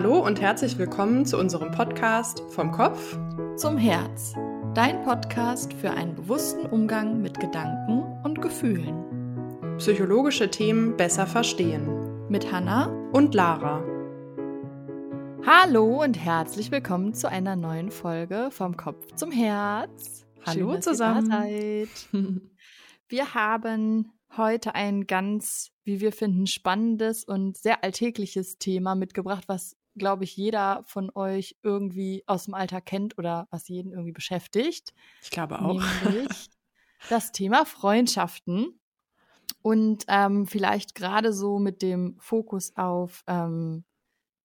Hallo und herzlich willkommen zu unserem Podcast Vom Kopf zum Herz. Dein Podcast für einen bewussten Umgang mit Gedanken und Gefühlen. Psychologische Themen besser verstehen. Mit Hanna und Lara. Hallo und herzlich willkommen zu einer neuen Folge Vom Kopf zum Herz. Hallo Schön, zusammen. Wir haben heute ein ganz, wie wir finden, spannendes und sehr alltägliches Thema mitgebracht, was, glaube ich, jeder von euch irgendwie aus dem Alter kennt oder was jeden irgendwie beschäftigt. Ich glaube auch. Das Thema Freundschaften. Und ähm, vielleicht gerade so mit dem Fokus auf, ähm,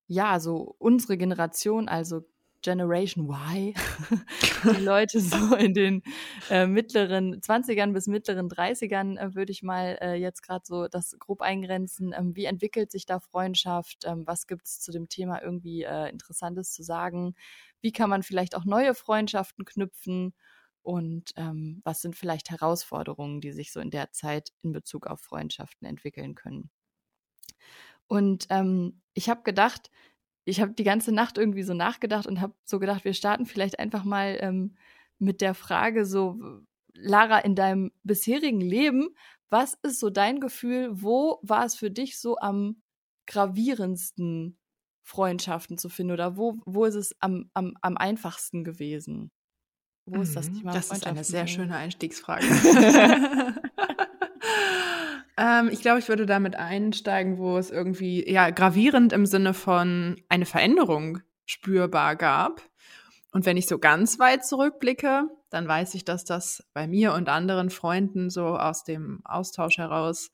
ja, so unsere Generation, also Generation Y, die Leute so in den äh, mittleren 20ern bis mittleren 30ern, äh, würde ich mal äh, jetzt gerade so das grob eingrenzen. Ähm, wie entwickelt sich da Freundschaft? Ähm, was gibt es zu dem Thema irgendwie äh, Interessantes zu sagen? Wie kann man vielleicht auch neue Freundschaften knüpfen? Und ähm, was sind vielleicht Herausforderungen, die sich so in der Zeit in Bezug auf Freundschaften entwickeln können? Und ähm, ich habe gedacht, ich habe die ganze Nacht irgendwie so nachgedacht und habe so gedacht, wir starten vielleicht einfach mal ähm, mit der Frage so, Lara, in deinem bisherigen Leben, was ist so dein Gefühl, wo war es für dich so am gravierendsten, Freundschaften zu finden oder wo, wo ist es am, am, am einfachsten gewesen? Wo ist das mhm, Thema? Das ist eine sehr schöne Einstiegsfrage. Ähm, ich glaube, ich würde damit einsteigen, wo es irgendwie ja gravierend im Sinne von eine Veränderung spürbar gab. Und wenn ich so ganz weit zurückblicke, dann weiß ich, dass das bei mir und anderen Freunden so aus dem Austausch heraus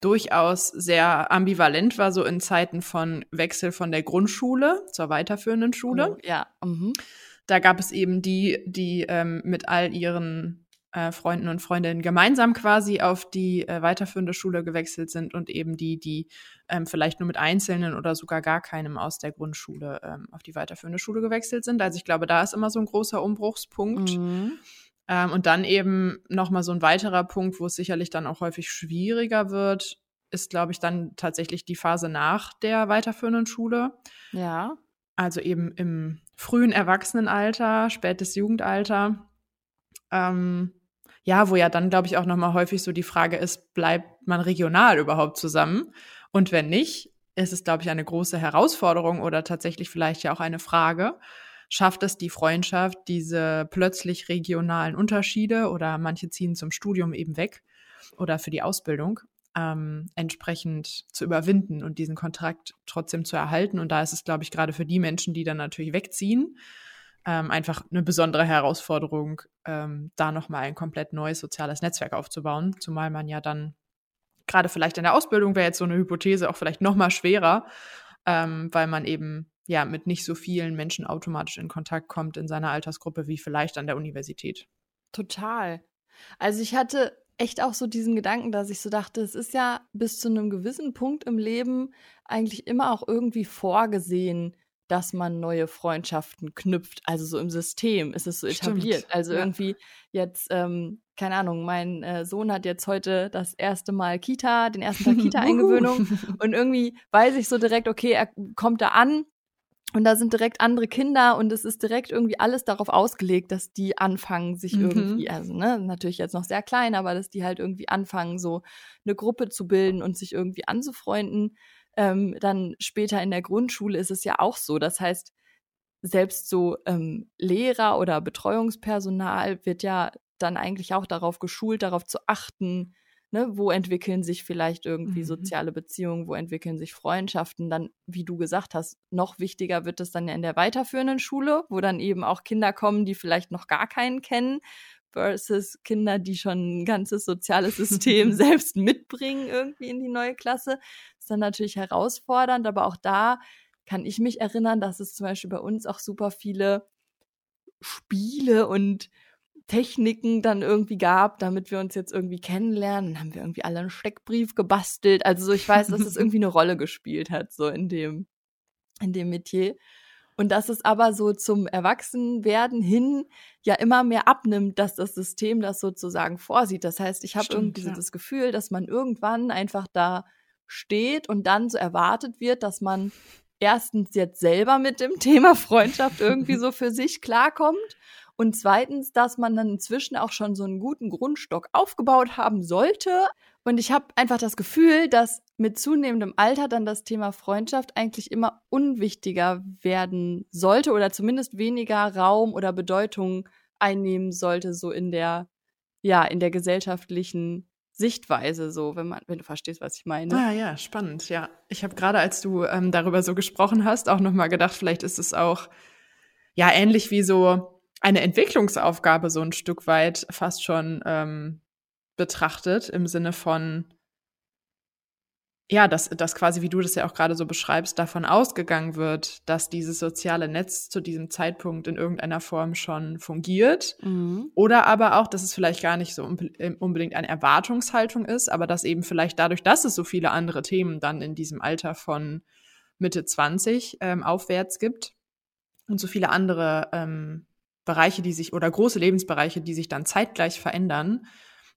durchaus sehr ambivalent war, so in Zeiten von Wechsel von der Grundschule zur weiterführenden Schule. Oh, ja. Mhm. Da gab es eben die, die ähm, mit all ihren äh, Freunden und Freundinnen gemeinsam quasi auf die äh, weiterführende Schule gewechselt sind und eben die, die ähm, vielleicht nur mit Einzelnen oder sogar gar keinem aus der Grundschule ähm, auf die weiterführende Schule gewechselt sind. Also ich glaube, da ist immer so ein großer Umbruchspunkt. Mhm. Ähm, und dann eben nochmal so ein weiterer Punkt, wo es sicherlich dann auch häufig schwieriger wird, ist, glaube ich, dann tatsächlich die Phase nach der weiterführenden Schule. Ja. Also eben im frühen Erwachsenenalter, spätes Jugendalter. Ähm, ja, wo ja dann, glaube ich, auch nochmal häufig so die Frage ist, bleibt man regional überhaupt zusammen? Und wenn nicht, ist es, glaube ich, eine große Herausforderung oder tatsächlich vielleicht ja auch eine Frage. Schafft es die Freundschaft, diese plötzlich regionalen Unterschiede oder manche ziehen zum Studium eben weg oder für die Ausbildung ähm, entsprechend zu überwinden und diesen Kontrakt trotzdem zu erhalten? Und da ist es, glaube ich, gerade für die Menschen, die dann natürlich wegziehen, ähm, einfach eine besondere Herausforderung, ähm, da nochmal ein komplett neues soziales Netzwerk aufzubauen, zumal man ja dann gerade vielleicht in der Ausbildung wäre jetzt so eine Hypothese auch vielleicht nochmal schwerer, ähm, weil man eben ja mit nicht so vielen Menschen automatisch in Kontakt kommt in seiner Altersgruppe wie vielleicht an der Universität. Total. Also ich hatte echt auch so diesen Gedanken, dass ich so dachte, es ist ja bis zu einem gewissen Punkt im Leben eigentlich immer auch irgendwie vorgesehen, dass man neue Freundschaften knüpft. Also so im System ist es so etabliert. Stimmt. Also ja. irgendwie jetzt, ähm, keine Ahnung, mein äh, Sohn hat jetzt heute das erste Mal Kita, den ersten Tag Kita-Eingewöhnung. und irgendwie weiß ich so direkt, okay, er kommt da an und da sind direkt andere Kinder und es ist direkt irgendwie alles darauf ausgelegt, dass die anfangen, sich mhm. irgendwie, also ne, natürlich jetzt noch sehr klein, aber dass die halt irgendwie anfangen, so eine Gruppe zu bilden und sich irgendwie anzufreunden ähm, dann später in der Grundschule ist es ja auch so. Das heißt, selbst so ähm, Lehrer oder Betreuungspersonal wird ja dann eigentlich auch darauf geschult, darauf zu achten, ne, wo entwickeln sich vielleicht irgendwie mhm. soziale Beziehungen, wo entwickeln sich Freundschaften. Dann, wie du gesagt hast, noch wichtiger wird es dann ja in der weiterführenden Schule, wo dann eben auch Kinder kommen, die vielleicht noch gar keinen kennen, versus Kinder, die schon ein ganzes soziales System selbst mitbringen irgendwie in die neue Klasse. Das ist dann natürlich herausfordernd, aber auch da kann ich mich erinnern, dass es zum Beispiel bei uns auch super viele Spiele und Techniken dann irgendwie gab, damit wir uns jetzt irgendwie kennenlernen. Dann haben wir irgendwie alle einen Steckbrief gebastelt. Also so, ich weiß, dass es irgendwie eine Rolle gespielt hat, so in dem, in dem Metier. Und dass es aber so zum Erwachsenwerden hin ja immer mehr abnimmt, dass das System das sozusagen vorsieht. Das heißt, ich habe irgendwie ja. das Gefühl, dass man irgendwann einfach da steht und dann so erwartet wird, dass man erstens jetzt selber mit dem Thema Freundschaft irgendwie so für sich klarkommt und zweitens, dass man dann inzwischen auch schon so einen guten Grundstock aufgebaut haben sollte. Und ich habe einfach das Gefühl, dass mit zunehmendem Alter dann das Thema Freundschaft eigentlich immer unwichtiger werden sollte oder zumindest weniger Raum oder Bedeutung einnehmen sollte, so in der, ja, in der gesellschaftlichen Sichtweise, so, wenn man, wenn du verstehst, was ich meine. Ah ja, spannend, ja. Ich habe gerade, als du ähm, darüber so gesprochen hast, auch nochmal gedacht, vielleicht ist es auch ja ähnlich wie so eine Entwicklungsaufgabe so ein Stück weit fast schon ähm, betrachtet, im Sinne von, ja, dass, dass quasi, wie du das ja auch gerade so beschreibst, davon ausgegangen wird, dass dieses soziale Netz zu diesem Zeitpunkt in irgendeiner Form schon fungiert. Mhm. Oder aber auch, dass es vielleicht gar nicht so unbedingt eine Erwartungshaltung ist, aber dass eben vielleicht dadurch, dass es so viele andere Themen dann in diesem Alter von Mitte 20 ähm, aufwärts gibt und so viele andere ähm, Bereiche, die sich oder große Lebensbereiche, die sich dann zeitgleich verändern,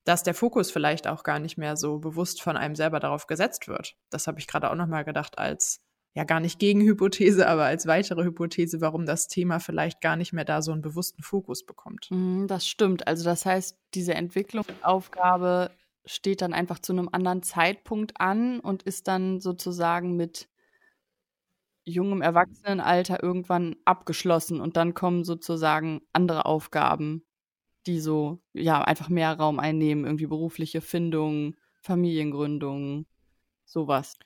dass der Fokus vielleicht auch gar nicht mehr so bewusst von einem selber darauf gesetzt wird. Das habe ich gerade auch noch mal gedacht als ja gar nicht Gegenhypothese, aber als weitere Hypothese, warum das Thema vielleicht gar nicht mehr da so einen bewussten Fokus bekommt. Mhm, das stimmt. Also das heißt, diese Entwicklungsaufgabe steht dann einfach zu einem anderen Zeitpunkt an und ist dann sozusagen mit jungem Erwachsenenalter irgendwann abgeschlossen und dann kommen sozusagen andere Aufgaben, die so, ja, einfach mehr Raum einnehmen, irgendwie berufliche Findung, Familiengründung, sowas.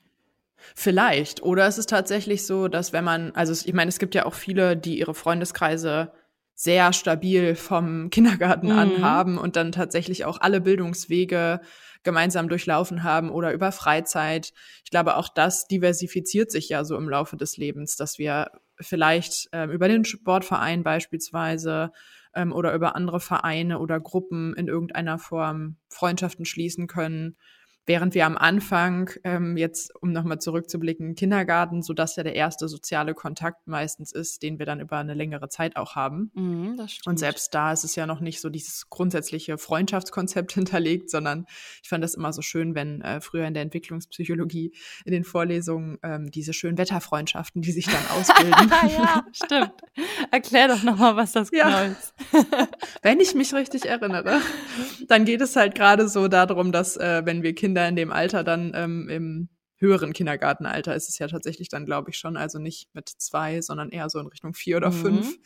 Vielleicht. Oder es ist tatsächlich so, dass wenn man, also ich meine, es gibt ja auch viele, die ihre Freundeskreise sehr stabil vom Kindergarten mhm. an haben und dann tatsächlich auch alle Bildungswege gemeinsam durchlaufen haben oder über Freizeit. Ich glaube, auch das diversifiziert sich ja so im Laufe des Lebens, dass wir vielleicht ähm, über den Sportverein beispielsweise ähm, oder über andere Vereine oder Gruppen in irgendeiner Form Freundschaften schließen können Während wir am Anfang, ähm, jetzt um nochmal zurückzublicken, Kindergarten, so dass ja der erste soziale Kontakt meistens ist, den wir dann über eine längere Zeit auch haben. Mhm. Und selbst da ist es ja noch nicht so dieses grundsätzliche Freundschaftskonzept hinterlegt, sondern ich fand das immer so schön, wenn äh, früher in der Entwicklungspsychologie in den Vorlesungen ähm, diese schönen Wetterfreundschaften, die sich dann ausbilden. ja, stimmt. Erklär doch nochmal, was das ja. genau ist. wenn ich mich richtig erinnere, dann geht es halt gerade so darum, dass äh, wenn wir Kinder Kinder in dem Alter dann ähm, im höheren Kindergartenalter ist es ja tatsächlich dann, glaube ich, schon, also nicht mit zwei, sondern eher so in Richtung vier oder mhm. fünf,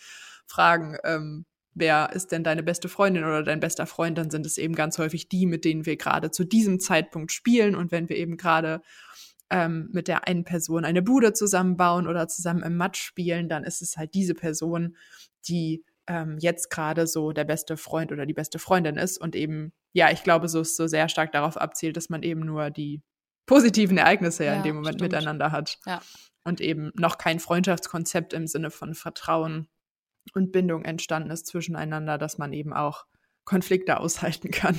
fragen, ähm, wer ist denn deine beste Freundin oder dein bester Freund, dann sind es eben ganz häufig die, mit denen wir gerade zu diesem Zeitpunkt spielen. Und wenn wir eben gerade ähm, mit der einen Person eine Bude zusammenbauen oder zusammen im Matsch spielen, dann ist es halt diese Person, die ähm, jetzt gerade so der beste Freund oder die beste Freundin ist und eben, ja, ich glaube, so, so sehr stark darauf abzielt, dass man eben nur die positiven Ereignisse ja, ja in dem Moment stimmt. miteinander hat. Ja. Und eben noch kein Freundschaftskonzept im Sinne von Vertrauen und Bindung entstanden ist zwischeneinander, dass man eben auch Konflikte aushalten kann.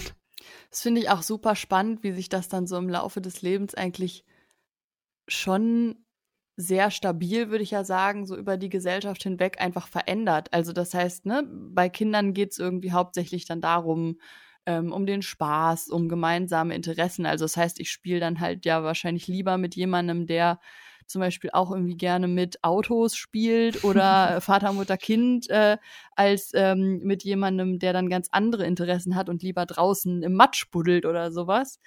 Das finde ich auch super spannend, wie sich das dann so im Laufe des Lebens eigentlich schon sehr stabil, würde ich ja sagen, so über die Gesellschaft hinweg einfach verändert. Also das heißt, ne, bei Kindern geht es irgendwie hauptsächlich dann darum, ähm, um den Spaß, um gemeinsame Interessen. Also das heißt, ich spiele dann halt ja wahrscheinlich lieber mit jemandem, der zum Beispiel auch irgendwie gerne mit Autos spielt oder Vater, Mutter, Kind, äh, als ähm, mit jemandem, der dann ganz andere Interessen hat und lieber draußen im Matsch buddelt oder sowas.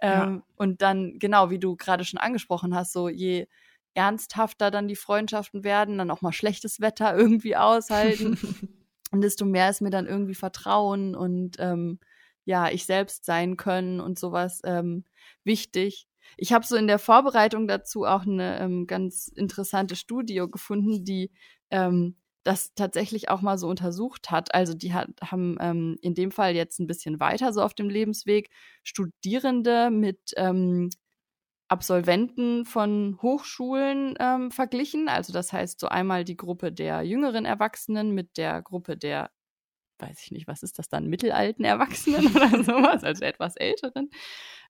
Ähm, ja. Und dann, genau, wie du gerade schon angesprochen hast, so je ernsthafter dann die Freundschaften werden, dann auch mal schlechtes Wetter irgendwie aushalten. und desto mehr ist mir dann irgendwie Vertrauen und ähm, ja, ich selbst sein können und sowas ähm, wichtig. Ich habe so in der Vorbereitung dazu auch eine ähm, ganz interessante Studie gefunden, die ähm, das tatsächlich auch mal so untersucht hat. Also die hat, haben ähm, in dem Fall jetzt ein bisschen weiter so auf dem Lebensweg Studierende mit ähm, Absolventen von Hochschulen ähm, verglichen. Also das heißt so einmal die Gruppe der jüngeren Erwachsenen mit der Gruppe der, weiß ich nicht, was ist das dann, mittelalten Erwachsenen oder sowas, also etwas älteren.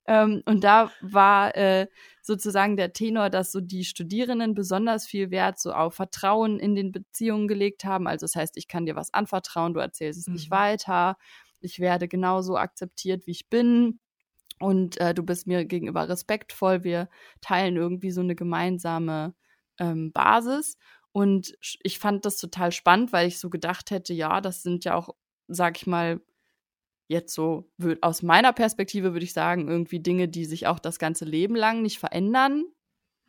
Ähm, und da war äh, sozusagen der Tenor, dass so die Studierenden besonders viel Wert so auf Vertrauen in den Beziehungen gelegt haben. Also das heißt, ich kann dir was anvertrauen, du erzählst es mhm. nicht weiter. Ich werde genauso akzeptiert, wie ich bin und äh, du bist mir gegenüber respektvoll. Wir teilen irgendwie so eine gemeinsame ähm, Basis. Und ich fand das total spannend, weil ich so gedacht hätte, ja, das sind ja auch, sag ich mal, jetzt so, aus meiner Perspektive würde ich sagen, irgendwie Dinge, die sich auch das ganze Leben lang nicht verändern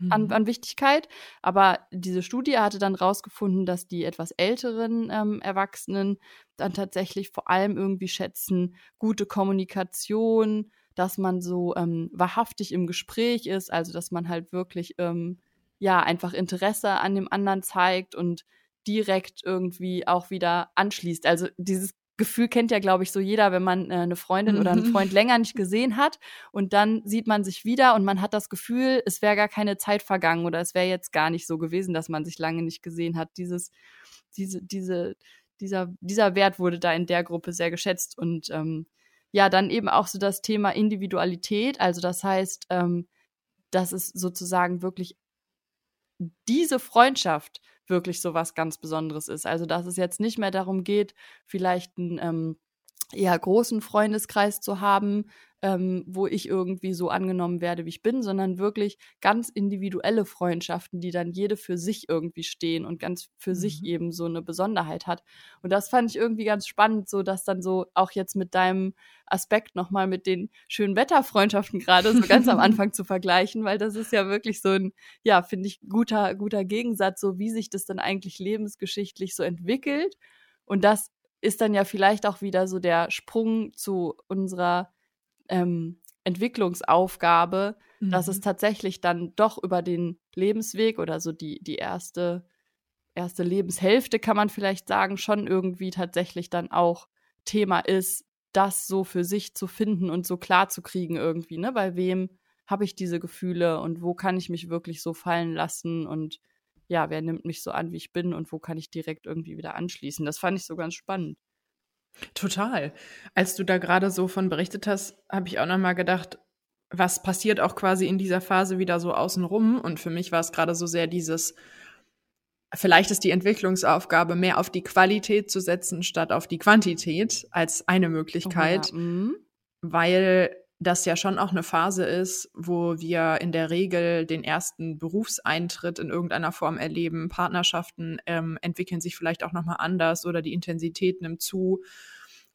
an, mhm. an Wichtigkeit. Aber diese Studie hatte dann rausgefunden, dass die etwas älteren ähm, Erwachsenen dann tatsächlich vor allem irgendwie schätzen, gute Kommunikation, dass man so ähm, wahrhaftig im Gespräch ist, also dass man halt wirklich ähm, ja einfach Interesse an dem anderen zeigt und direkt irgendwie auch wieder anschließt. Also dieses Gefühl kennt ja, glaube ich, so jeder, wenn man äh, eine Freundin mhm. oder einen mhm. Freund länger nicht gesehen hat und dann sieht man sich wieder und man hat das Gefühl, es wäre gar keine Zeit vergangen oder es wäre jetzt gar nicht so gewesen, dass man sich lange nicht gesehen hat. Dieses, diese, diese, dieser, dieser Wert wurde da in der Gruppe sehr geschätzt und ähm, ja, dann eben auch so das Thema Individualität, also das heißt, ähm, dass es sozusagen wirklich diese Freundschaft wirklich so was ganz Besonderes ist. Also, dass es jetzt nicht mehr darum geht, vielleicht einen ähm, eher großen Freundeskreis zu haben, ähm, wo ich irgendwie so angenommen werde, wie ich bin, sondern wirklich ganz individuelle Freundschaften, die dann jede für sich irgendwie stehen und ganz für mhm. sich eben so eine Besonderheit hat. Und das fand ich irgendwie ganz spannend, so dass dann so auch jetzt mit deinem Aspekt nochmal mit den schönen Wetterfreundschaften gerade so ganz am Anfang zu vergleichen, weil das ist ja wirklich so ein, ja, finde ich, guter, guter Gegensatz, so wie sich das dann eigentlich lebensgeschichtlich so entwickelt. Und das ist dann ja vielleicht auch wieder so der Sprung zu unserer ähm, Entwicklungsaufgabe, mhm. dass es mhm. tatsächlich dann doch über den Lebensweg oder so die, die erste, erste Lebenshälfte, kann man vielleicht sagen, schon irgendwie tatsächlich dann auch Thema ist, das so für sich zu finden und so klar zu kriegen irgendwie, ne? Bei wem habe ich diese Gefühle und wo kann ich mich wirklich so fallen lassen und ja, wer nimmt mich so an, wie ich bin und wo kann ich direkt irgendwie wieder anschließen. Das fand ich so ganz spannend. Total. Als du da gerade so von berichtet hast, habe ich auch noch mal gedacht, was passiert auch quasi in dieser Phase wieder so außenrum? Und für mich war es gerade so sehr dieses, vielleicht ist die Entwicklungsaufgabe mehr auf die Qualität zu setzen statt auf die Quantität als eine Möglichkeit, oh ja. mhm. weil das ja schon auch eine Phase ist, wo wir in der Regel den ersten Berufseintritt in irgendeiner Form erleben. Partnerschaften ähm, entwickeln sich vielleicht auch nochmal anders oder die Intensität nimmt zu.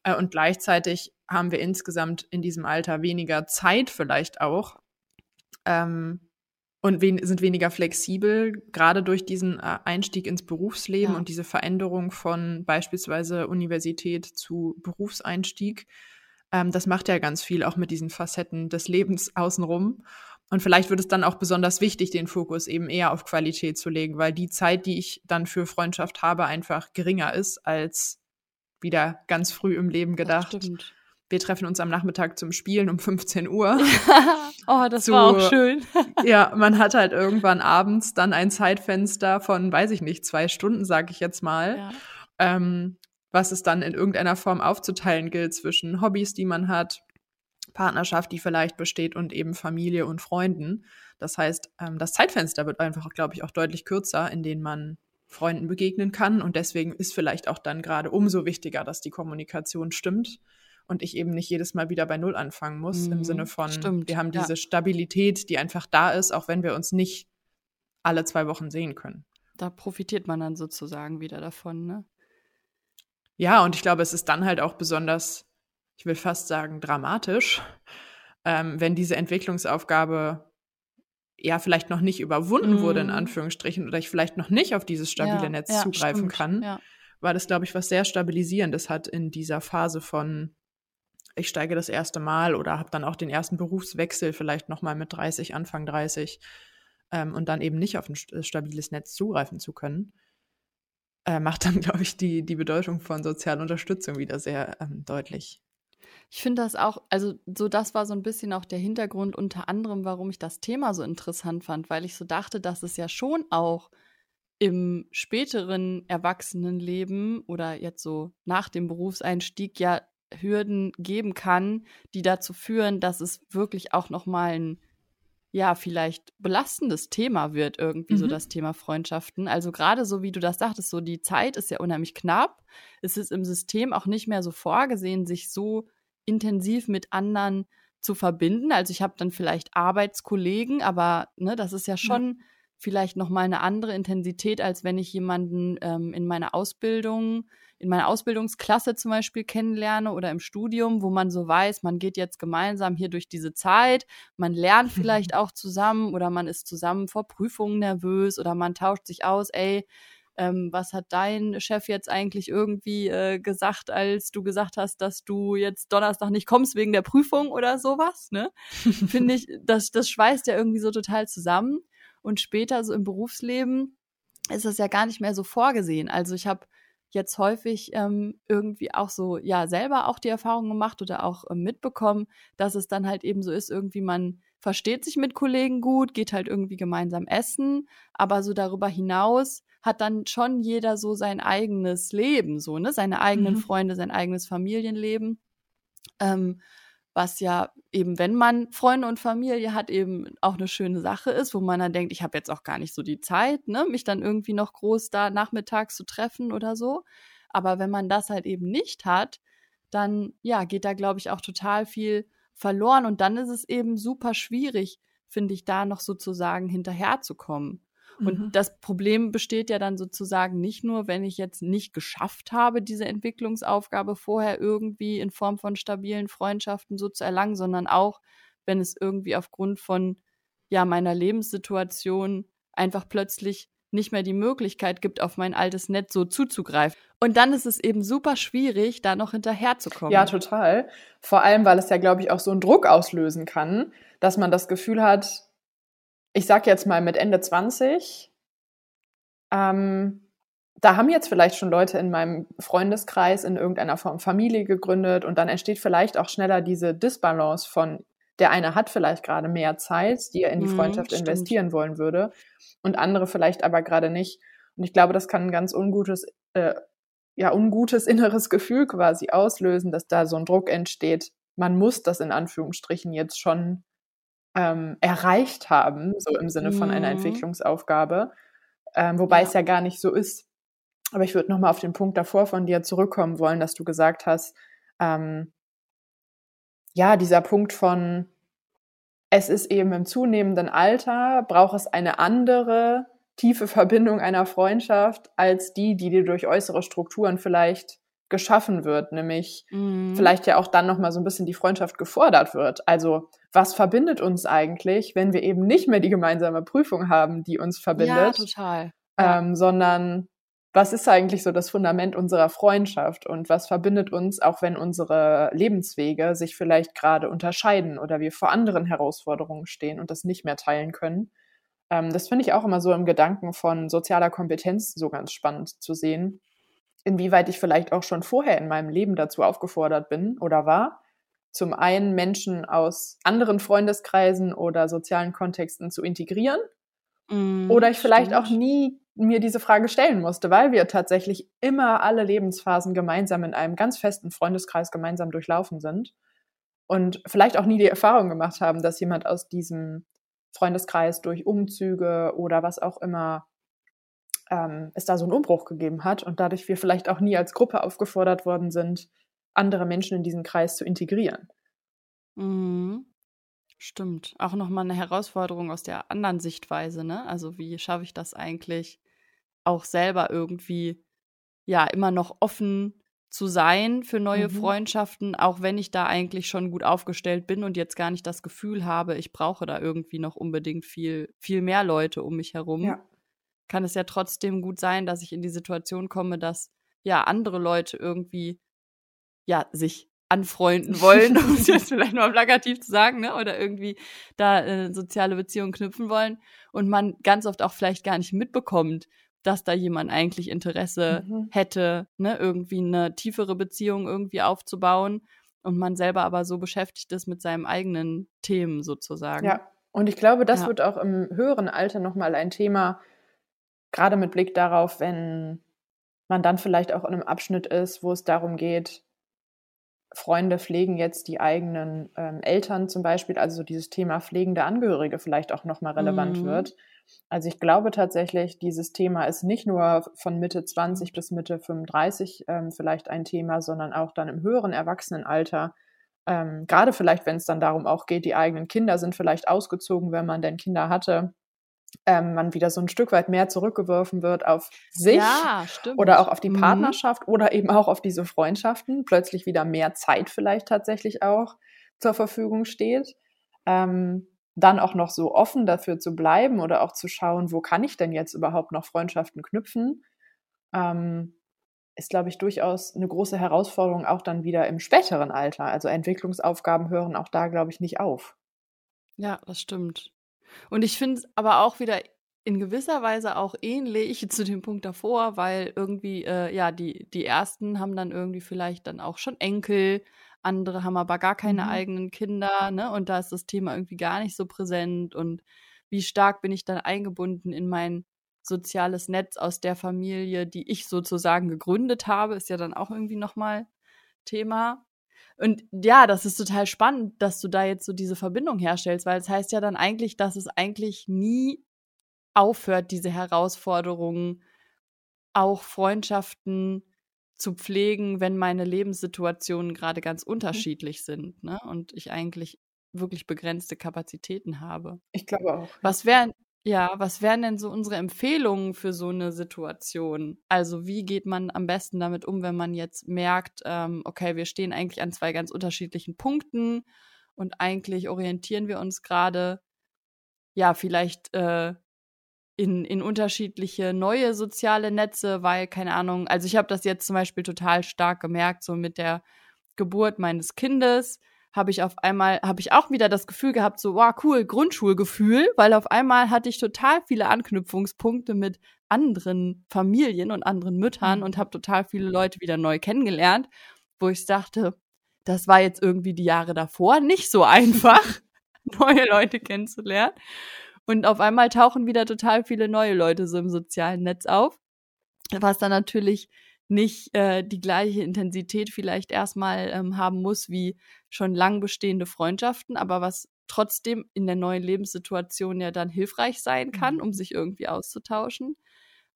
Äh, und gleichzeitig haben wir insgesamt in diesem Alter weniger Zeit vielleicht auch ähm, und wen sind weniger flexibel, gerade durch diesen äh, Einstieg ins Berufsleben ja. und diese Veränderung von beispielsweise Universität zu Berufseinstieg ähm, das macht ja ganz viel auch mit diesen Facetten des Lebens außenrum. Und vielleicht wird es dann auch besonders wichtig, den Fokus eben eher auf Qualität zu legen, weil die Zeit, die ich dann für Freundschaft habe, einfach geringer ist als wieder ganz früh im Leben gedacht. Wir treffen uns am Nachmittag zum Spielen um 15 Uhr. oh, das zu, war auch schön. ja, man hat halt irgendwann abends dann ein Zeitfenster von, weiß ich nicht, zwei Stunden, sag ich jetzt mal. Ja. Ähm, was es dann in irgendeiner Form aufzuteilen gilt zwischen Hobbys, die man hat, Partnerschaft, die vielleicht besteht und eben Familie und Freunden. Das heißt, ähm, das Zeitfenster wird einfach, glaube ich, auch deutlich kürzer, in denen man Freunden begegnen kann. Und deswegen ist vielleicht auch dann gerade umso wichtiger, dass die Kommunikation stimmt und ich eben nicht jedes Mal wieder bei Null anfangen muss, mhm, im Sinne von, stimmt, wir haben diese ja. Stabilität, die einfach da ist, auch wenn wir uns nicht alle zwei Wochen sehen können. Da profitiert man dann sozusagen wieder davon, ne? Ja, und ich glaube, es ist dann halt auch besonders, ich will fast sagen, dramatisch, ähm, wenn diese Entwicklungsaufgabe ja vielleicht noch nicht überwunden mm. wurde, in mhm. Anführungsstrichen, oder ich vielleicht noch nicht auf dieses stabile ja, Netz ja, zugreifen stimmt, kann, ja. weil das, glaube ich, was sehr Stabilisierendes hat in dieser Phase von ich steige das erste Mal oder habe dann auch den ersten Berufswechsel vielleicht nochmal mit 30, Anfang 30 ähm, und dann eben nicht auf ein stabiles Netz zugreifen zu können äh, macht dann, glaube ich, die, die Bedeutung von sozialer Unterstützung wieder sehr ähm, deutlich. Ich finde das auch, also so das war so ein bisschen auch der Hintergrund unter anderem, warum ich das Thema so interessant fand, weil ich so dachte, dass es ja schon auch im späteren Erwachsenenleben oder jetzt so nach dem Berufseinstieg ja Hürden geben kann, die dazu führen, dass es wirklich auch noch mal ein ja, vielleicht belastendes Thema wird, irgendwie mhm. so das Thema Freundschaften. Also gerade so, wie du das sagtest, so die Zeit ist ja unheimlich knapp. Es ist im System auch nicht mehr so vorgesehen, sich so intensiv mit anderen zu verbinden. Also ich habe dann vielleicht Arbeitskollegen, aber ne, das ist ja schon ja. Vielleicht nochmal eine andere Intensität, als wenn ich jemanden ähm, in meiner Ausbildung, in meiner Ausbildungsklasse zum Beispiel kennenlerne oder im Studium, wo man so weiß, man geht jetzt gemeinsam hier durch diese Zeit, man lernt vielleicht auch zusammen oder man ist zusammen vor Prüfungen nervös oder man tauscht sich aus, ey, ähm, was hat dein Chef jetzt eigentlich irgendwie äh, gesagt, als du gesagt hast, dass du jetzt Donnerstag nicht kommst wegen der Prüfung oder sowas, ne? Finde ich, das, das schweißt ja irgendwie so total zusammen. Und später so im Berufsleben ist das ja gar nicht mehr so vorgesehen. Also ich habe jetzt häufig ähm, irgendwie auch so, ja, selber auch die Erfahrung gemacht oder auch äh, mitbekommen, dass es dann halt eben so ist, irgendwie man versteht sich mit Kollegen gut, geht halt irgendwie gemeinsam essen, aber so darüber hinaus hat dann schon jeder so sein eigenes Leben, so, ne, seine eigenen mhm. Freunde, sein eigenes Familienleben. Ähm, was ja eben, wenn man Freunde und Familie hat, eben auch eine schöne Sache ist, wo man dann denkt, ich habe jetzt auch gar nicht so die Zeit, ne, mich dann irgendwie noch groß da nachmittags zu treffen oder so. Aber wenn man das halt eben nicht hat, dann ja, geht da glaube ich auch total viel verloren und dann ist es eben super schwierig, finde ich, da noch sozusagen hinterherzukommen. Und mhm. das Problem besteht ja dann sozusagen nicht nur, wenn ich jetzt nicht geschafft habe, diese Entwicklungsaufgabe vorher irgendwie in Form von stabilen Freundschaften so zu erlangen, sondern auch, wenn es irgendwie aufgrund von ja meiner Lebenssituation einfach plötzlich nicht mehr die Möglichkeit gibt, auf mein altes Netz so zuzugreifen. Und dann ist es eben super schwierig, da noch hinterherzukommen. Ja, total. Vor allem, weil es ja, glaube ich, auch so einen Druck auslösen kann, dass man das Gefühl hat, ich sag jetzt mal mit Ende 20, ähm, da haben jetzt vielleicht schon Leute in meinem Freundeskreis in irgendeiner Form Familie gegründet und dann entsteht vielleicht auch schneller diese Disbalance von der eine hat vielleicht gerade mehr Zeit, die er in die mhm, Freundschaft mhm, investieren wollen würde und andere vielleicht aber gerade nicht. Und ich glaube, das kann ein ganz ungutes, äh, ja, ungutes inneres Gefühl quasi auslösen, dass da so ein Druck entsteht. Man muss das in Anführungsstrichen jetzt schon ähm, erreicht haben, so im Sinne von einer mhm. Entwicklungsaufgabe, ähm, wobei ja. es ja gar nicht so ist. Aber ich würde nochmal auf den Punkt davor von dir zurückkommen wollen, dass du gesagt hast, ähm, ja, dieser Punkt von, es ist eben im zunehmenden Alter, braucht es eine andere tiefe Verbindung einer Freundschaft als die, die dir durch äußere Strukturen vielleicht geschaffen wird, nämlich mhm. vielleicht ja auch dann noch mal so ein bisschen die Freundschaft gefordert wird. Also was verbindet uns eigentlich, wenn wir eben nicht mehr die gemeinsame Prüfung haben, die uns verbindet? Ja, total. Ähm, sondern was ist eigentlich so das Fundament unserer Freundschaft und was verbindet uns, auch wenn unsere Lebenswege sich vielleicht gerade unterscheiden oder wir vor anderen Herausforderungen stehen und das nicht mehr teilen können? Ähm, das finde ich auch immer so im Gedanken von sozialer Kompetenz so ganz spannend zu sehen, inwieweit ich vielleicht auch schon vorher in meinem Leben dazu aufgefordert bin oder war, zum einen Menschen aus anderen Freundeskreisen oder sozialen Kontexten zu integrieren. Mm, oder ich vielleicht stimmt. auch nie mir diese Frage stellen musste, weil wir tatsächlich immer alle Lebensphasen gemeinsam in einem ganz festen Freundeskreis gemeinsam durchlaufen sind und vielleicht auch nie die Erfahrung gemacht haben, dass jemand aus diesem Freundeskreis durch Umzüge oder was auch immer ähm, es da so einen Umbruch gegeben hat und dadurch wir vielleicht auch nie als Gruppe aufgefordert worden sind, andere Menschen in diesen Kreis zu integrieren. Mhm. Stimmt. Auch nochmal eine Herausforderung aus der anderen Sichtweise, ne? Also wie schaffe ich das eigentlich auch selber irgendwie, ja, immer noch offen zu sein für neue mhm. Freundschaften, auch wenn ich da eigentlich schon gut aufgestellt bin und jetzt gar nicht das Gefühl habe, ich brauche da irgendwie noch unbedingt viel, viel mehr Leute um mich herum. Ja. Kann es ja trotzdem gut sein, dass ich in die Situation komme, dass ja andere Leute irgendwie ja, sich anfreunden wollen, um es jetzt vielleicht mal plakativ zu sagen, ne? oder irgendwie da äh, soziale Beziehungen knüpfen wollen und man ganz oft auch vielleicht gar nicht mitbekommt, dass da jemand eigentlich Interesse mhm. hätte, ne, irgendwie eine tiefere Beziehung irgendwie aufzubauen und man selber aber so beschäftigt ist mit seinem eigenen Themen sozusagen. Ja, und ich glaube, das ja. wird auch im höheren Alter nochmal ein Thema, gerade mit Blick darauf, wenn man dann vielleicht auch in einem Abschnitt ist, wo es darum geht, Freunde pflegen jetzt die eigenen ähm, Eltern zum Beispiel, also dieses Thema pflegende Angehörige vielleicht auch nochmal relevant mhm. wird. Also ich glaube tatsächlich, dieses Thema ist nicht nur von Mitte 20 bis Mitte 35 ähm, vielleicht ein Thema, sondern auch dann im höheren Erwachsenenalter. Ähm, gerade vielleicht, wenn es dann darum auch geht, die eigenen Kinder sind vielleicht ausgezogen, wenn man denn Kinder hatte. Ähm, man wieder so ein Stück weit mehr zurückgeworfen wird auf sich Ja, oder auch auf die Mhm. Partnerschaft oder eben auch auf diese Freundschaften, plötzlich wieder mehr Zeit vielleicht tatsächlich auch zur Verfügung steht. Ähm, dann auch noch so offen dafür zu bleiben oder auch zu schauen, wo kann ich denn jetzt überhaupt noch Freundschaften knüpfen, ähm, ist, glaube ich, durchaus eine große Herausforderung auch dann wieder im späteren Alter. Also Entwicklungsaufgaben hören auch da, glaube ich, nicht auf. Ja, das stimmt. Und ich finde es aber auch wieder in gewisser Weise auch ähnlich zu dem Punkt davor, weil irgendwie, äh, ja, die, die ersten haben dann irgendwie vielleicht dann auch schon Enkel, andere haben aber gar keine Mhm. eigenen Kinder, ne? Und da ist das Thema irgendwie gar nicht so präsent. Und wie stark bin ich dann eingebunden in mein soziales Netz aus der Familie, die ich sozusagen gegründet habe, ist ja dann auch irgendwie nochmal Thema. Und ja, das ist total spannend, dass du da jetzt so diese Verbindung herstellst, weil es heißt ja dann eigentlich, dass es eigentlich nie aufhört, diese Herausforderungen, auch Freundschaften zu pflegen, wenn meine Lebenssituationen gerade ganz unterschiedlich sind, ne? Und ich eigentlich wirklich begrenzte Kapazitäten habe. Ich glaube auch. Was wären, ja, was wären denn so unsere Empfehlungen für so eine Situation? Also wie geht man am besten damit um, wenn man jetzt merkt, ähm, okay, wir stehen eigentlich an zwei ganz unterschiedlichen Punkten und eigentlich orientieren wir uns gerade, ja, vielleicht äh, in, in unterschiedliche neue soziale Netze, weil, keine Ahnung, also ich habe das jetzt zum Beispiel total stark gemerkt, so mit der Geburt meines Kindes habe ich auf einmal, habe ich auch wieder das Gefühl gehabt, so, wow, cool, Grundschulgefühl, weil auf einmal hatte ich total viele Anknüpfungspunkte mit anderen Familien und anderen Müttern und habe total viele Leute wieder neu kennengelernt, wo ich dachte, das war jetzt irgendwie die Jahre davor nicht so einfach, neue Leute kennenzulernen. Und auf einmal tauchen wieder total viele neue Leute so im sozialen Netz auf, was dann natürlich nicht äh, die gleiche Intensität vielleicht erstmal ähm, haben muss wie schon lang bestehende Freundschaften, aber was trotzdem in der neuen Lebenssituation ja dann hilfreich sein kann, um sich irgendwie auszutauschen.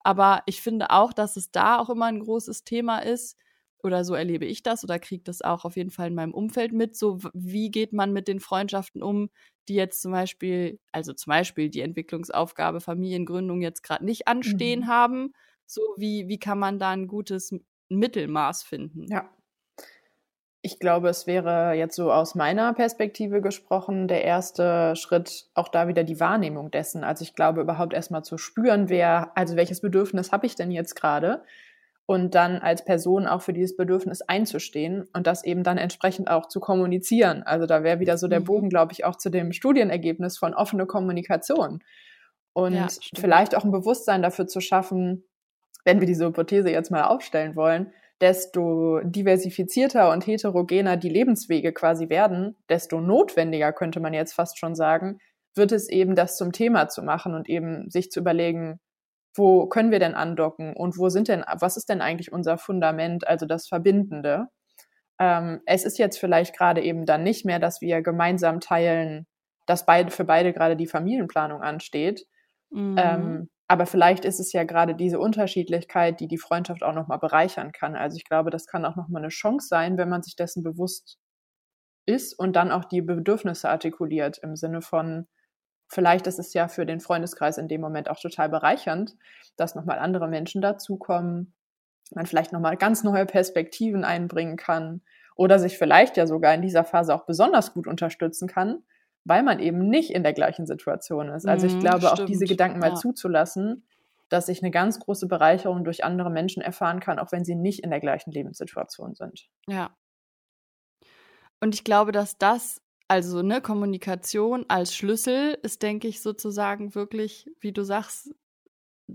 Aber ich finde auch, dass es da auch immer ein großes Thema ist, oder so erlebe ich das oder kriege das auch auf jeden Fall in meinem Umfeld mit. So, wie geht man mit den Freundschaften um, die jetzt zum Beispiel, also zum Beispiel die Entwicklungsaufgabe Familiengründung jetzt gerade nicht anstehen Mhm. haben? So, wie, wie kann man da ein gutes Mittelmaß finden? Ja. Ich glaube, es wäre jetzt so aus meiner Perspektive gesprochen, der erste Schritt auch da wieder die Wahrnehmung dessen. Also ich glaube, überhaupt erstmal zu spüren, wer, also welches Bedürfnis habe ich denn jetzt gerade? Und dann als Person auch für dieses Bedürfnis einzustehen und das eben dann entsprechend auch zu kommunizieren. Also da wäre wieder so der Mhm. Bogen, glaube ich, auch zu dem Studienergebnis von offene Kommunikation. Und Ja, vielleicht auch ein Bewusstsein dafür zu schaffen, wenn wir diese Hypothese jetzt mal aufstellen wollen, desto diversifizierter und heterogener die Lebenswege quasi werden, desto notwendiger, könnte man jetzt fast schon sagen, wird es eben, das zum Thema zu machen und eben sich zu überlegen, wo können wir denn andocken und wo sind denn, was ist denn eigentlich unser Fundament, also das Verbindende? Ähm, es ist jetzt vielleicht gerade eben dann nicht mehr, dass wir gemeinsam teilen, dass beide für beide gerade die Familienplanung ansteht, Mhm. ähm, aber vielleicht ist es ja gerade diese Unterschiedlichkeit, die die Freundschaft auch nochmal bereichern kann. Also ich glaube, das kann auch nochmal eine Chance sein, wenn man sich dessen bewusst ist und dann auch die Bedürfnisse artikuliert im Sinne von, vielleicht ist es ja für den Freundeskreis in dem Moment auch total bereichernd, dass nochmal andere Menschen dazukommen, man vielleicht nochmal ganz neue Perspektiven einbringen kann oder sich vielleicht ja sogar in dieser Phase auch besonders gut unterstützen kann, weil man eben nicht in der gleichen Situation ist. Also ich Mhm, glaube, auch stimmt, diese Gedanken mal ja. zuzulassen, dass ich eine ganz große Bereicherung durch andere Menschen erfahren kann, auch wenn sie nicht in der gleichen Lebenssituation sind. Ja. Und ich glaube, dass das, also ne, Kommunikation als Schlüssel ist, denke ich, sozusagen wirklich, wie du sagst,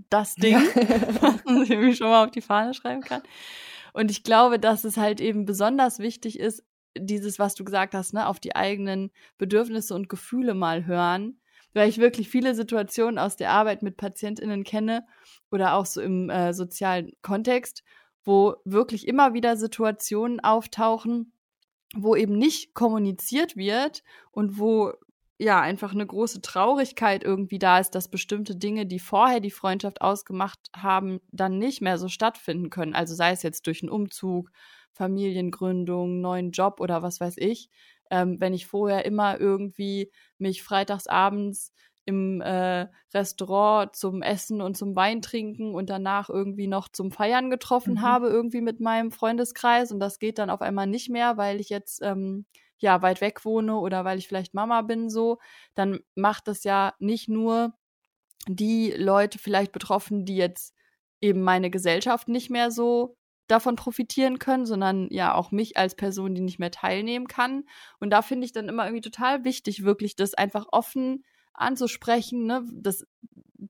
das Ding, was man sich schon mal auf die Fahne schreiben kann. Und ich glaube, dass es halt eben besonders wichtig ist, dieses, was du gesagt hast, ne, auf die eigenen Bedürfnisse und Gefühle mal hören, weil ich wirklich viele Situationen aus der Arbeit mit PatientInnen kenne oder auch so im äh, sozialen Kontext, wo wirklich immer wieder Situationen auftauchen, wo eben nicht kommuniziert wird und wo ja einfach eine große Traurigkeit irgendwie da ist, dass bestimmte Dinge, die vorher die Freundschaft ausgemacht haben, dann nicht mehr so stattfinden können. Also sei es jetzt durch einen Umzug, Familiengründung, neuen Job oder was weiß ich. Ähm, wenn ich vorher immer irgendwie mich freitags abends im äh, Restaurant zum Essen und zum Wein trinken und danach irgendwie noch zum Feiern getroffen mhm. habe, irgendwie mit meinem Freundeskreis. Und das geht dann auf einmal nicht mehr, weil ich jetzt ähm, ja weit weg wohne oder weil ich vielleicht Mama bin, so, dann macht das ja nicht nur die Leute vielleicht betroffen, die jetzt eben meine Gesellschaft nicht mehr so davon profitieren können, sondern ja auch mich als Person, die nicht mehr teilnehmen kann. Und da finde ich dann immer irgendwie total wichtig, wirklich das einfach offen anzusprechen, ne, das,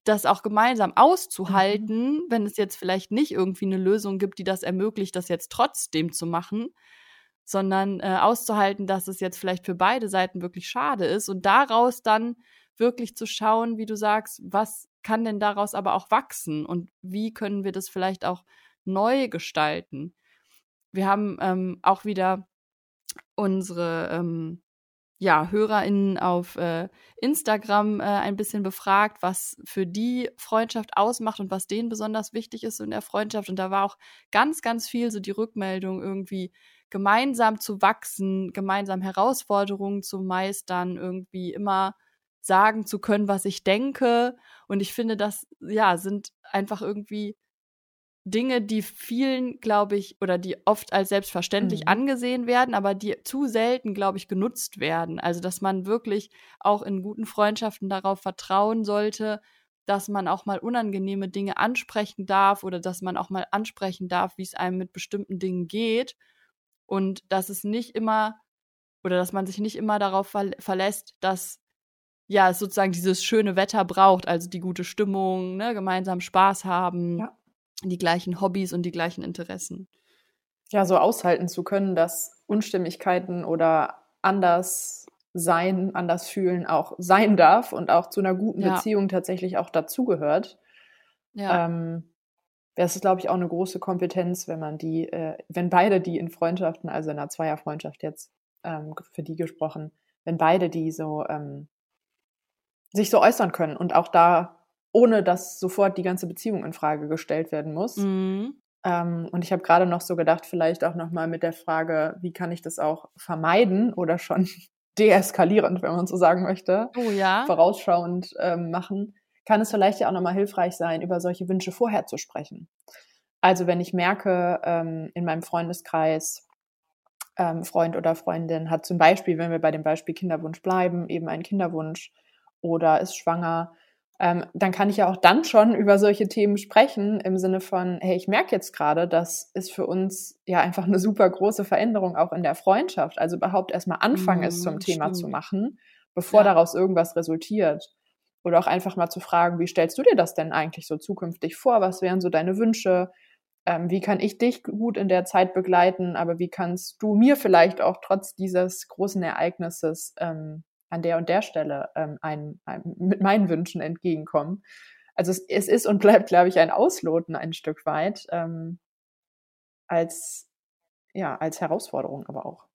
das auch gemeinsam auszuhalten, mhm. wenn es jetzt vielleicht nicht irgendwie eine Lösung gibt, die das ermöglicht, das jetzt trotzdem zu machen, sondern äh, auszuhalten, dass es jetzt vielleicht für beide Seiten wirklich schade ist und daraus dann wirklich zu schauen, wie du sagst, was kann denn daraus aber auch wachsen und wie können wir das vielleicht auch neu gestalten. Wir haben ähm, auch wieder unsere ähm, ja, HörerInnen auf äh, Instagram äh, ein bisschen befragt, was für die Freundschaft ausmacht und was denen besonders wichtig ist in der Freundschaft. Und da war auch ganz, ganz viel so die Rückmeldung irgendwie gemeinsam zu wachsen, gemeinsam Herausforderungen zu meistern, irgendwie immer sagen zu können, was ich denke. Und ich finde, das ja sind einfach irgendwie Dinge, die vielen, glaube ich, oder die oft als selbstverständlich mhm. angesehen werden, aber die zu selten, glaube ich, genutzt werden. Also, dass man wirklich auch in guten Freundschaften darauf vertrauen sollte, dass man auch mal unangenehme Dinge ansprechen darf oder dass man auch mal ansprechen darf, wie es einem mit bestimmten Dingen geht. Und dass es nicht immer oder dass man sich nicht immer darauf ver verlässt, dass ja sozusagen dieses schöne Wetter braucht, also die gute Stimmung, ne, gemeinsam Spaß haben. Ja die gleichen Hobbys und die gleichen Interessen. Ja, so aushalten zu können, dass Unstimmigkeiten oder anders sein, anders fühlen auch sein darf und auch zu einer guten ja. Beziehung tatsächlich auch dazugehört. Ja. Ähm, das ist, glaube ich, auch eine große Kompetenz, wenn man die, äh, wenn beide die in Freundschaften, also in einer Zweierfreundschaft jetzt, ähm, für die gesprochen, wenn beide die so ähm, sich so äußern können und auch da ohne dass sofort die ganze Beziehung in Frage gestellt werden muss. Mhm. Ähm, und ich habe gerade noch so gedacht, vielleicht auch noch mal mit der Frage, wie kann ich das auch vermeiden oder schon deeskalierend, wenn man so sagen möchte, oh, ja. vorausschauend ähm, machen, kann es vielleicht ja auch noch mal hilfreich sein, über solche Wünsche vorher zu sprechen. Also wenn ich merke, ähm, in meinem Freundeskreis, ähm, Freund oder Freundin hat zum Beispiel, wenn wir bei dem Beispiel Kinderwunsch bleiben, eben einen Kinderwunsch oder ist schwanger, ähm, dann kann ich ja auch dann schon über solche Themen sprechen im Sinne von, hey, ich merke jetzt gerade, das ist für uns ja einfach eine super große Veränderung auch in der Freundschaft. Also überhaupt erstmal anfangen, mhm, es zum Thema zu machen, bevor ja. daraus irgendwas resultiert. Oder auch einfach mal zu fragen, wie stellst du dir das denn eigentlich so zukünftig vor? Was wären so deine Wünsche? Ähm, wie kann ich dich gut in der Zeit begleiten? Aber wie kannst du mir vielleicht auch trotz dieses großen Ereignisses ähm, an der und der Stelle ähm, ein, ein, mit meinen Wünschen entgegenkommen. Also es, es ist und bleibt, glaube ich, ein Ausloten ein Stück weit ähm, als ja als Herausforderung, aber auch.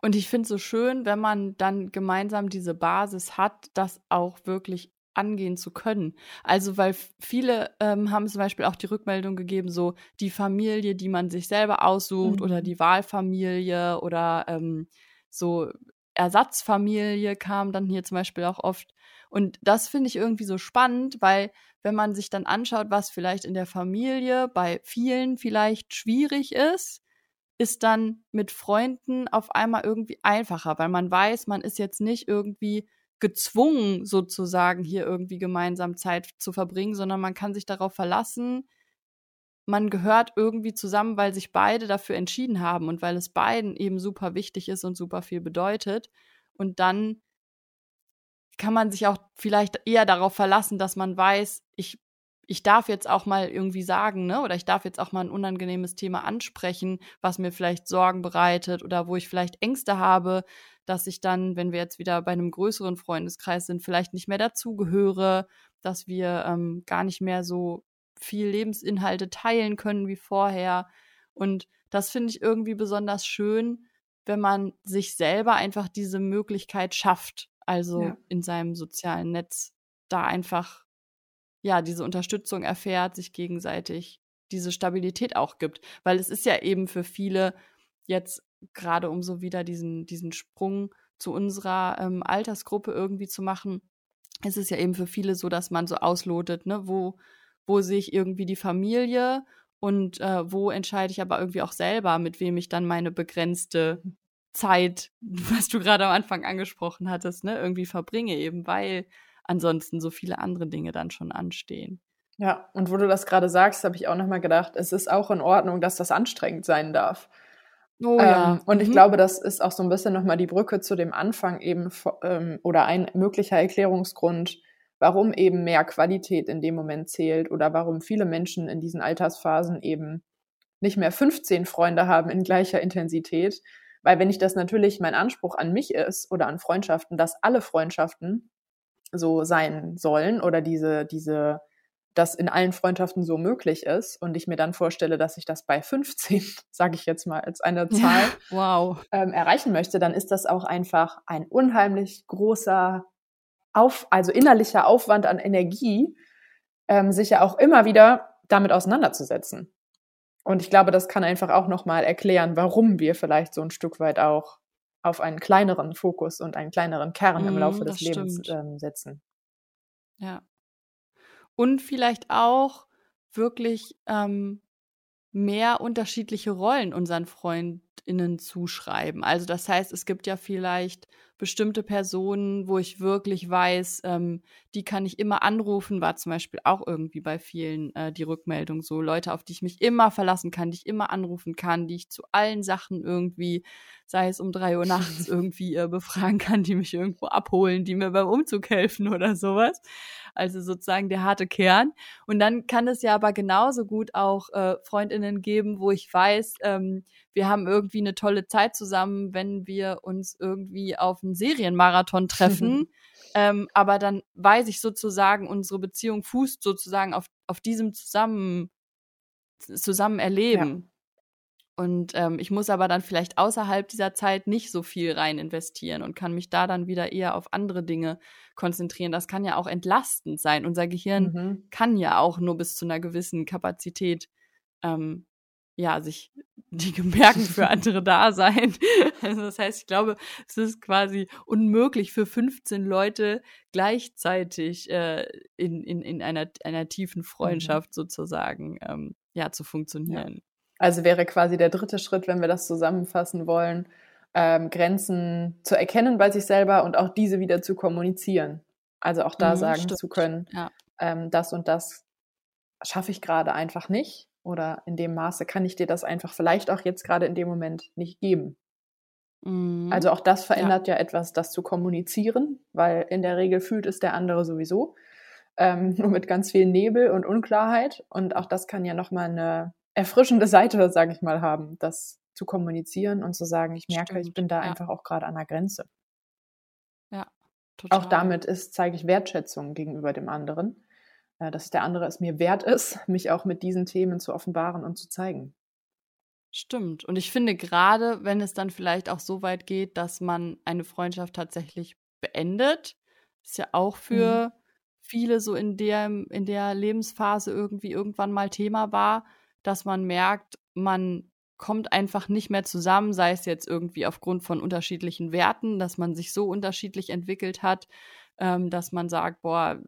Und ich finde es so schön, wenn man dann gemeinsam diese Basis hat, das auch wirklich angehen zu können. Also, weil viele ähm, haben zum Beispiel auch die Rückmeldung gegeben, so die Familie, die man sich selber aussucht mhm. oder die Wahlfamilie oder ähm, so Ersatzfamilie kam dann hier zum Beispiel auch oft. Und das finde ich irgendwie so spannend, weil wenn man sich dann anschaut, was vielleicht in der Familie bei vielen vielleicht schwierig ist, ist dann mit Freunden auf einmal irgendwie einfacher, weil man weiß, man ist jetzt nicht irgendwie gezwungen, sozusagen hier irgendwie gemeinsam Zeit zu verbringen, sondern man kann sich darauf verlassen, man gehört irgendwie zusammen, weil sich beide dafür entschieden haben und weil es beiden eben super wichtig ist und super viel bedeutet. Und dann kann man sich auch vielleicht eher darauf verlassen, dass man weiß, ich, ich darf jetzt auch mal irgendwie sagen, ne, oder ich darf jetzt auch mal ein unangenehmes Thema ansprechen, was mir vielleicht Sorgen bereitet oder wo ich vielleicht Ängste habe, dass ich dann, wenn wir jetzt wieder bei einem größeren Freundeskreis sind, vielleicht nicht mehr dazugehöre, dass wir ähm, gar nicht mehr so viel Lebensinhalte teilen können wie vorher. Und das finde ich irgendwie besonders schön, wenn man sich selber einfach diese Möglichkeit schafft, also ja. in seinem sozialen Netz da einfach ja diese Unterstützung erfährt, sich gegenseitig diese Stabilität auch gibt, weil es ist ja eben für viele jetzt gerade um so wieder diesen diesen Sprung zu unserer ähm, Altersgruppe irgendwie zu machen, ist es ja eben für viele so, dass man so auslotet, ne, wo, wo sehe ich irgendwie die Familie und äh, wo entscheide ich aber irgendwie auch selber, mit wem ich dann meine begrenzte Zeit, was du gerade am Anfang angesprochen hattest, ne, irgendwie verbringe, eben weil ansonsten so viele andere Dinge dann schon anstehen. Ja, und wo du das gerade sagst, habe ich auch nochmal gedacht, es ist auch in Ordnung, dass das anstrengend sein darf. Oh, ähm, ja. Und ich mhm. glaube, das ist auch so ein bisschen nochmal die Brücke zu dem Anfang eben ähm, oder ein möglicher Erklärungsgrund, warum eben mehr Qualität in dem Moment zählt oder warum viele Menschen in diesen Altersphasen eben nicht mehr 15 Freunde haben in gleicher Intensität. Weil wenn ich das natürlich mein Anspruch an mich ist oder an Freundschaften, dass alle Freundschaften so sein sollen oder diese, diese das in allen Freundschaften so möglich ist und ich mir dann vorstelle, dass ich das bei 15, sage ich jetzt mal als eine Zahl, ja, wow. ähm, erreichen möchte, dann ist das auch einfach ein unheimlich großer, auf, also innerlicher Aufwand an Energie, ähm, sich ja auch immer wieder damit auseinanderzusetzen. Und ich glaube, das kann einfach auch nochmal erklären, warum wir vielleicht so ein Stück weit auch auf einen kleineren Fokus und einen kleineren Kern im Laufe mm, des Lebens ähm, setzen. Ja, und vielleicht auch wirklich ähm, mehr unterschiedliche Rollen unseren FreundInnen zuschreiben. Also das heißt, es gibt ja vielleicht bestimmte Personen, wo ich wirklich weiß, ähm, die kann ich immer anrufen, war zum Beispiel auch irgendwie bei vielen äh, die Rückmeldung so. Leute, auf die ich mich immer verlassen kann, die ich immer anrufen kann, die ich zu allen Sachen irgendwie, sei es um drei Uhr nachts, irgendwie äh, befragen kann, die mich irgendwo abholen, die mir beim Umzug helfen oder sowas also sozusagen der harte Kern. Und dann kann es ja aber genauso gut auch äh, Freundinnen geben, wo ich weiß, ähm, wir haben irgendwie eine tolle Zeit zusammen, wenn wir uns irgendwie auf einen Serienmarathon treffen. ähm, aber dann weiß ich sozusagen, unsere Beziehung fußt sozusagen auf, auf diesem Zusammen, zusammen erleben. Ja. Und ähm, ich muss aber dann vielleicht außerhalb dieser Zeit nicht so viel rein investieren und kann mich da dann wieder eher auf andere Dinge konzentrieren. Das kann ja auch entlastend sein. Unser Gehirn mhm. kann ja auch nur bis zu einer gewissen Kapazität ähm, ja, sich die Gemerken für andere da sein. Also das heißt, ich glaube, es ist quasi unmöglich für 15 Leute gleichzeitig äh, in, in, in einer, einer tiefen mhm. Freundschaft mhm. sozusagen ähm, ja, zu funktionieren. Ja. Also wäre quasi der dritte Schritt, wenn wir das zusammenfassen wollen, ähm, Grenzen zu erkennen bei sich selber und auch diese wieder zu kommunizieren. Also auch da mhm, sagen stimmt. zu können, ja. ähm, das und das schaffe ich gerade einfach nicht oder in dem Maße kann ich dir das einfach vielleicht auch jetzt gerade in dem Moment nicht geben. Mhm. Also auch das verändert ja. ja. etwas, das zu kommunizieren, weil in der Regel fühlt es der andere sowieso, ähm, nur mit ganz viel Nebel und Unklarheit. Und auch das kann ja nochmal eine erfrischende Seite, sage ich mal, haben, das zu kommunizieren und zu sagen, ich merke, Stimmt, ich bin da ja. einfach auch gerade an der Grenze. Ja, total. Auch damit ist, zeige ich Wertschätzung gegenüber dem anderen, dass der andere es mir wert ist, mich auch mit diesen Themen zu offenbaren und zu zeigen. Stimmt. Und ich finde gerade, wenn es dann vielleicht auch so weit geht, dass man eine Freundschaft tatsächlich beendet, ist ja auch für mhm. viele so in der, in der Lebensphase irgendwie irgendwann mal Thema war, dass man merkt, man kommt einfach nicht mehr zusammen, sei es jetzt irgendwie aufgrund von unterschiedlichen Werten, dass man sich so unterschiedlich entwickelt hat, ähm, dass man sagt, boah,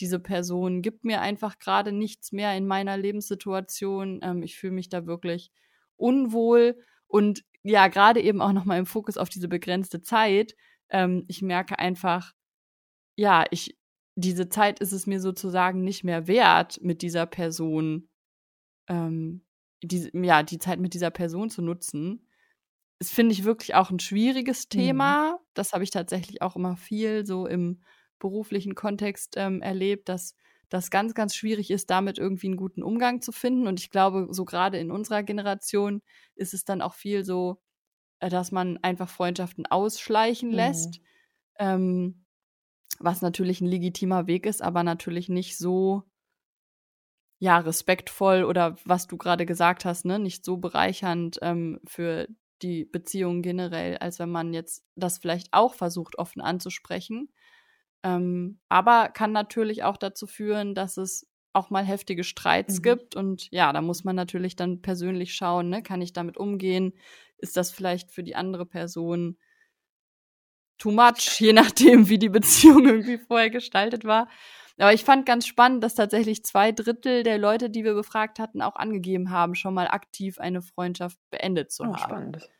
diese Person gibt mir einfach gerade nichts mehr in meiner Lebenssituation. Ähm, ich fühle mich da wirklich unwohl und ja, gerade eben auch nochmal im Fokus auf diese begrenzte Zeit. Ähm, ich merke einfach, ja, ich, diese Zeit ist es mir sozusagen nicht mehr wert, mit dieser Person ähm, die, ja, die Zeit mit dieser Person zu nutzen. Das finde ich wirklich auch ein schwieriges Thema. Mhm. Das habe ich tatsächlich auch immer viel so im beruflichen Kontext ähm, erlebt, dass das ganz, ganz schwierig ist, damit irgendwie einen guten Umgang zu finden. Und ich glaube, so gerade in unserer Generation ist es dann auch viel so, äh, dass man einfach Freundschaften ausschleichen mhm. lässt. Ähm, was natürlich ein legitimer Weg ist, aber natürlich nicht so ja, respektvoll oder was du gerade gesagt hast, ne, nicht so bereichernd ähm, für die Beziehung generell, als wenn man jetzt das vielleicht auch versucht, offen anzusprechen. Ähm, aber kann natürlich auch dazu führen, dass es auch mal heftige Streits mhm. gibt. Und ja, da muss man natürlich dann persönlich schauen, ne, kann ich damit umgehen? Ist das vielleicht für die andere Person too much, je nachdem, wie die Beziehung irgendwie vorher gestaltet war. Aber ich fand ganz spannend, dass tatsächlich zwei Drittel der Leute, die wir befragt hatten, auch angegeben haben, schon mal aktiv eine Freundschaft beendet zu oh, haben. Spannend.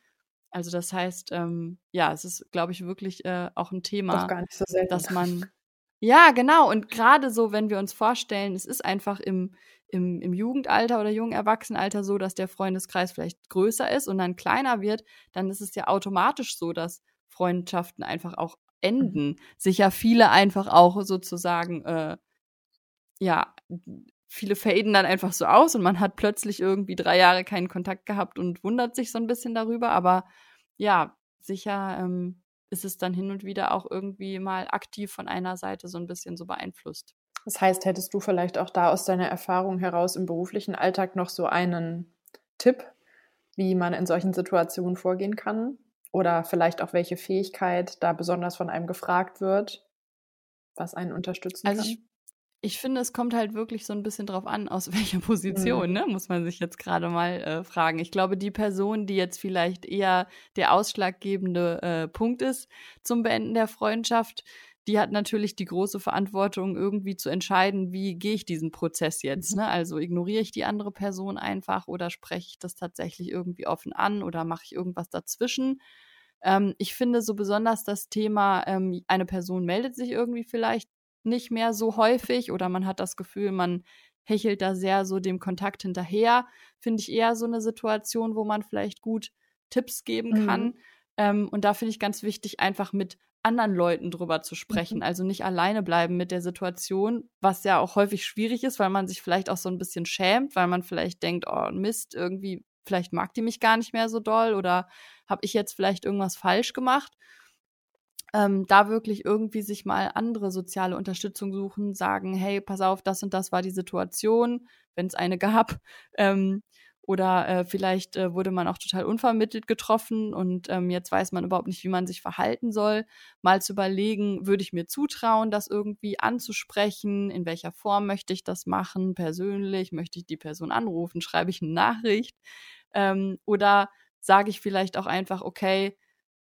Also das heißt, ähm, ja, es ist, glaube ich, wirklich äh, auch ein Thema, so dass man ja, genau. Und gerade so, wenn wir uns vorstellen, es ist einfach im, im, im Jugendalter oder jungen Erwachsenenalter so, dass der Freundeskreis vielleicht größer ist und dann kleiner wird, dann ist es ja automatisch so, dass Freundschaften einfach auch enden. Mhm. Sich ja viele einfach auch sozusagen, äh, ja, viele faden dann einfach so aus und man hat plötzlich irgendwie drei Jahre keinen Kontakt gehabt und wundert sich so ein bisschen darüber. Aber ja, sicher ähm, ist es dann hin und wieder auch irgendwie mal aktiv von einer Seite so ein bisschen so beeinflusst. Das heißt, hättest du vielleicht auch da aus deiner Erfahrung heraus im beruflichen Alltag noch so einen Tipp, wie man in solchen Situationen vorgehen kann? Oder vielleicht auch welche Fähigkeit da besonders von einem gefragt wird, was einen unterstützen also kann? Ich, ich finde, es kommt halt wirklich so ein bisschen drauf an, aus welcher Position, mhm. ne? muss man sich jetzt gerade mal äh, fragen. Ich glaube, die Person, die jetzt vielleicht eher der ausschlaggebende äh, Punkt ist zum Beenden der Freundschaft, die hat natürlich die große Verantwortung, irgendwie zu entscheiden, wie gehe ich diesen Prozess jetzt. Mhm. Ne? Also ignoriere ich die andere Person einfach oder spreche ich das tatsächlich irgendwie offen an oder mache ich irgendwas dazwischen. Ähm, ich finde so besonders das Thema, ähm, eine Person meldet sich irgendwie vielleicht nicht mehr so häufig oder man hat das Gefühl, man hechelt da sehr so dem Kontakt hinterher, finde ich eher so eine Situation, wo man vielleicht gut Tipps geben kann. Mhm. Ähm, und da finde ich ganz wichtig, einfach mit anderen Leuten drüber zu sprechen. Mhm. Also nicht alleine bleiben mit der Situation, was ja auch häufig schwierig ist, weil man sich vielleicht auch so ein bisschen schämt, weil man vielleicht denkt, oh Mist, irgendwie, vielleicht mag die mich gar nicht mehr so doll oder habe ich jetzt vielleicht irgendwas falsch gemacht. Ähm, da wirklich irgendwie sich mal andere soziale Unterstützung suchen, sagen, hey, pass auf, das und das war die Situation, wenn es eine gab. Ähm, oder äh, vielleicht äh, wurde man auch total unvermittelt getroffen und ähm, jetzt weiß man überhaupt nicht, wie man sich verhalten soll. Mal zu überlegen, würde ich mir zutrauen, das irgendwie anzusprechen? In welcher Form möchte ich das machen? Persönlich? Möchte ich die Person anrufen? Schreibe ich eine Nachricht? Ähm, oder sage ich vielleicht auch einfach, okay,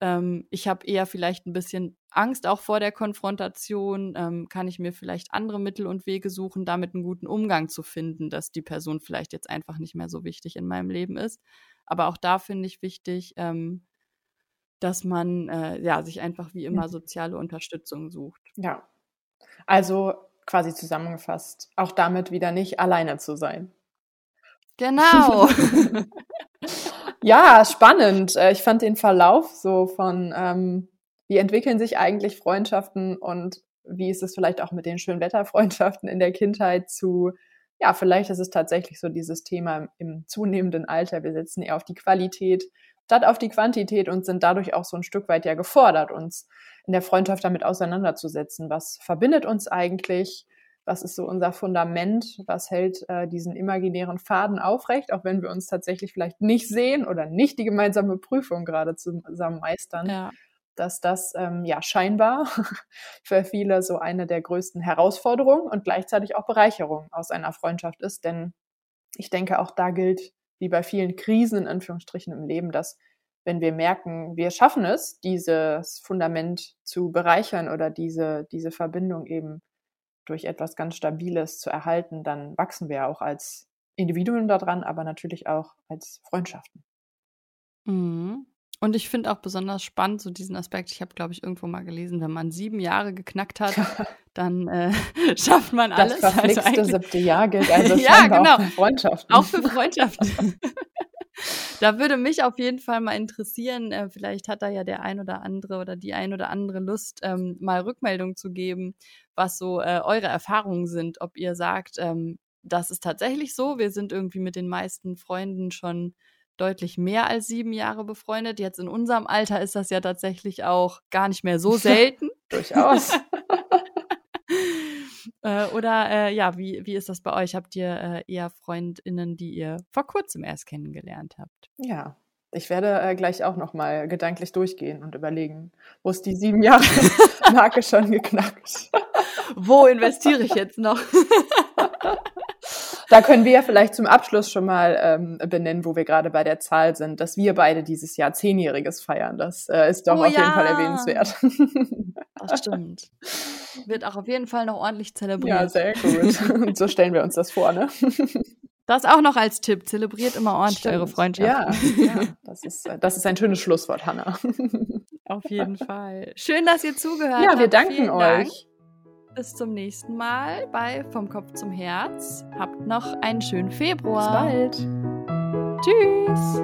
ähm, ich habe eher vielleicht ein bisschen Angst auch vor der Konfrontation. Ähm, kann ich mir vielleicht andere Mittel und Wege suchen, damit einen guten Umgang zu finden, dass die Person vielleicht jetzt einfach nicht mehr so wichtig in meinem Leben ist. Aber auch da finde ich wichtig, ähm, dass man äh, ja sich einfach wie immer soziale Unterstützung sucht. Ja. Also quasi zusammengefasst, auch damit wieder nicht alleine zu sein. Genau. Ja, spannend. Äh, ich fand den Verlauf so von, ähm, wie entwickeln sich eigentlich Freundschaften und wie ist es vielleicht auch mit den Schönwetterfreundschaften in der Kindheit zu, ja, vielleicht ist es tatsächlich so dieses Thema im zunehmenden Alter. Wir setzen eher auf die Qualität statt auf die Quantität und sind dadurch auch so ein Stück weit ja gefordert, uns in der Freundschaft damit auseinanderzusetzen. Was verbindet uns eigentlich? Was ist so unser Fundament, was hält äh, diesen imaginären Faden aufrecht, auch wenn wir uns tatsächlich vielleicht nicht sehen oder nicht die gemeinsame Prüfung gerade zusammen meistern. Ja. Dass das ähm, ja scheinbar für viele so eine der größten Herausforderungen und gleichzeitig auch Bereicherung aus einer Freundschaft ist. Denn ich denke, auch da gilt, wie bei vielen Krisen in Anführungsstrichen im Leben, dass wenn wir merken, wir schaffen es, dieses Fundament zu bereichern oder diese, diese Verbindung eben durch etwas ganz Stabiles zu erhalten, dann wachsen wir auch als Individuen daran, aber natürlich auch als Freundschaften. Mhm. Und ich finde auch besonders spannend so diesen Aspekt. Ich habe, glaube ich, irgendwo mal gelesen, wenn man sieben Jahre geknackt hat, dann äh, schafft man alles. Das also verflixte also siebte Jahr gilt also ja, genau. auch für Freundschaften. Auch für Freundschaften. da würde mich auf jeden Fall mal interessieren, äh, vielleicht hat da ja der ein oder andere oder die ein oder andere Lust, ähm, mal Rückmeldung zu geben, was so äh, eure Erfahrungen sind, ob ihr sagt, ähm, das ist tatsächlich so, wir sind irgendwie mit den meisten Freunden schon deutlich mehr als sieben Jahre befreundet. Jetzt in unserem Alter ist das ja tatsächlich auch gar nicht mehr so selten. Durchaus. Äh, oder äh, ja, wie, wie ist das bei euch? Habt ihr äh, eher FreundInnen, die ihr vor kurzem erst kennengelernt habt? Ja, ich werde äh, gleich auch noch mal gedanklich durchgehen und überlegen, wo ist die sieben Jahre Marke schon geknackt? wo investiere ich jetzt noch? Da können wir ja vielleicht zum Abschluss schon mal ähm, benennen, wo wir gerade bei der Zahl sind, dass wir beide dieses Jahr Zehnjähriges feiern. Das äh, ist doch Oh auf jeden ja. Fall erwähnenswert. Das stimmt. Wird auch auf jeden Fall noch ordentlich ja, zelebriert. sehr gut. Und so stellen wir uns das vor, ne? das auch noch als Tipp. Zelebriert immer ordentlich Stimmt. eure Freundschaft. Ja, ja. Das, ist, äh, das ist ein schönes Schlusswort, Hanna. Auf jeden Fall. Schön, dass ihr zugehört Ja, habt. wir danken Vielen Dank. Bis zum nächsten Mal bei Vom Kopf zum Herz. Habt noch einen schönen Februar. Bis bald. Tschüss.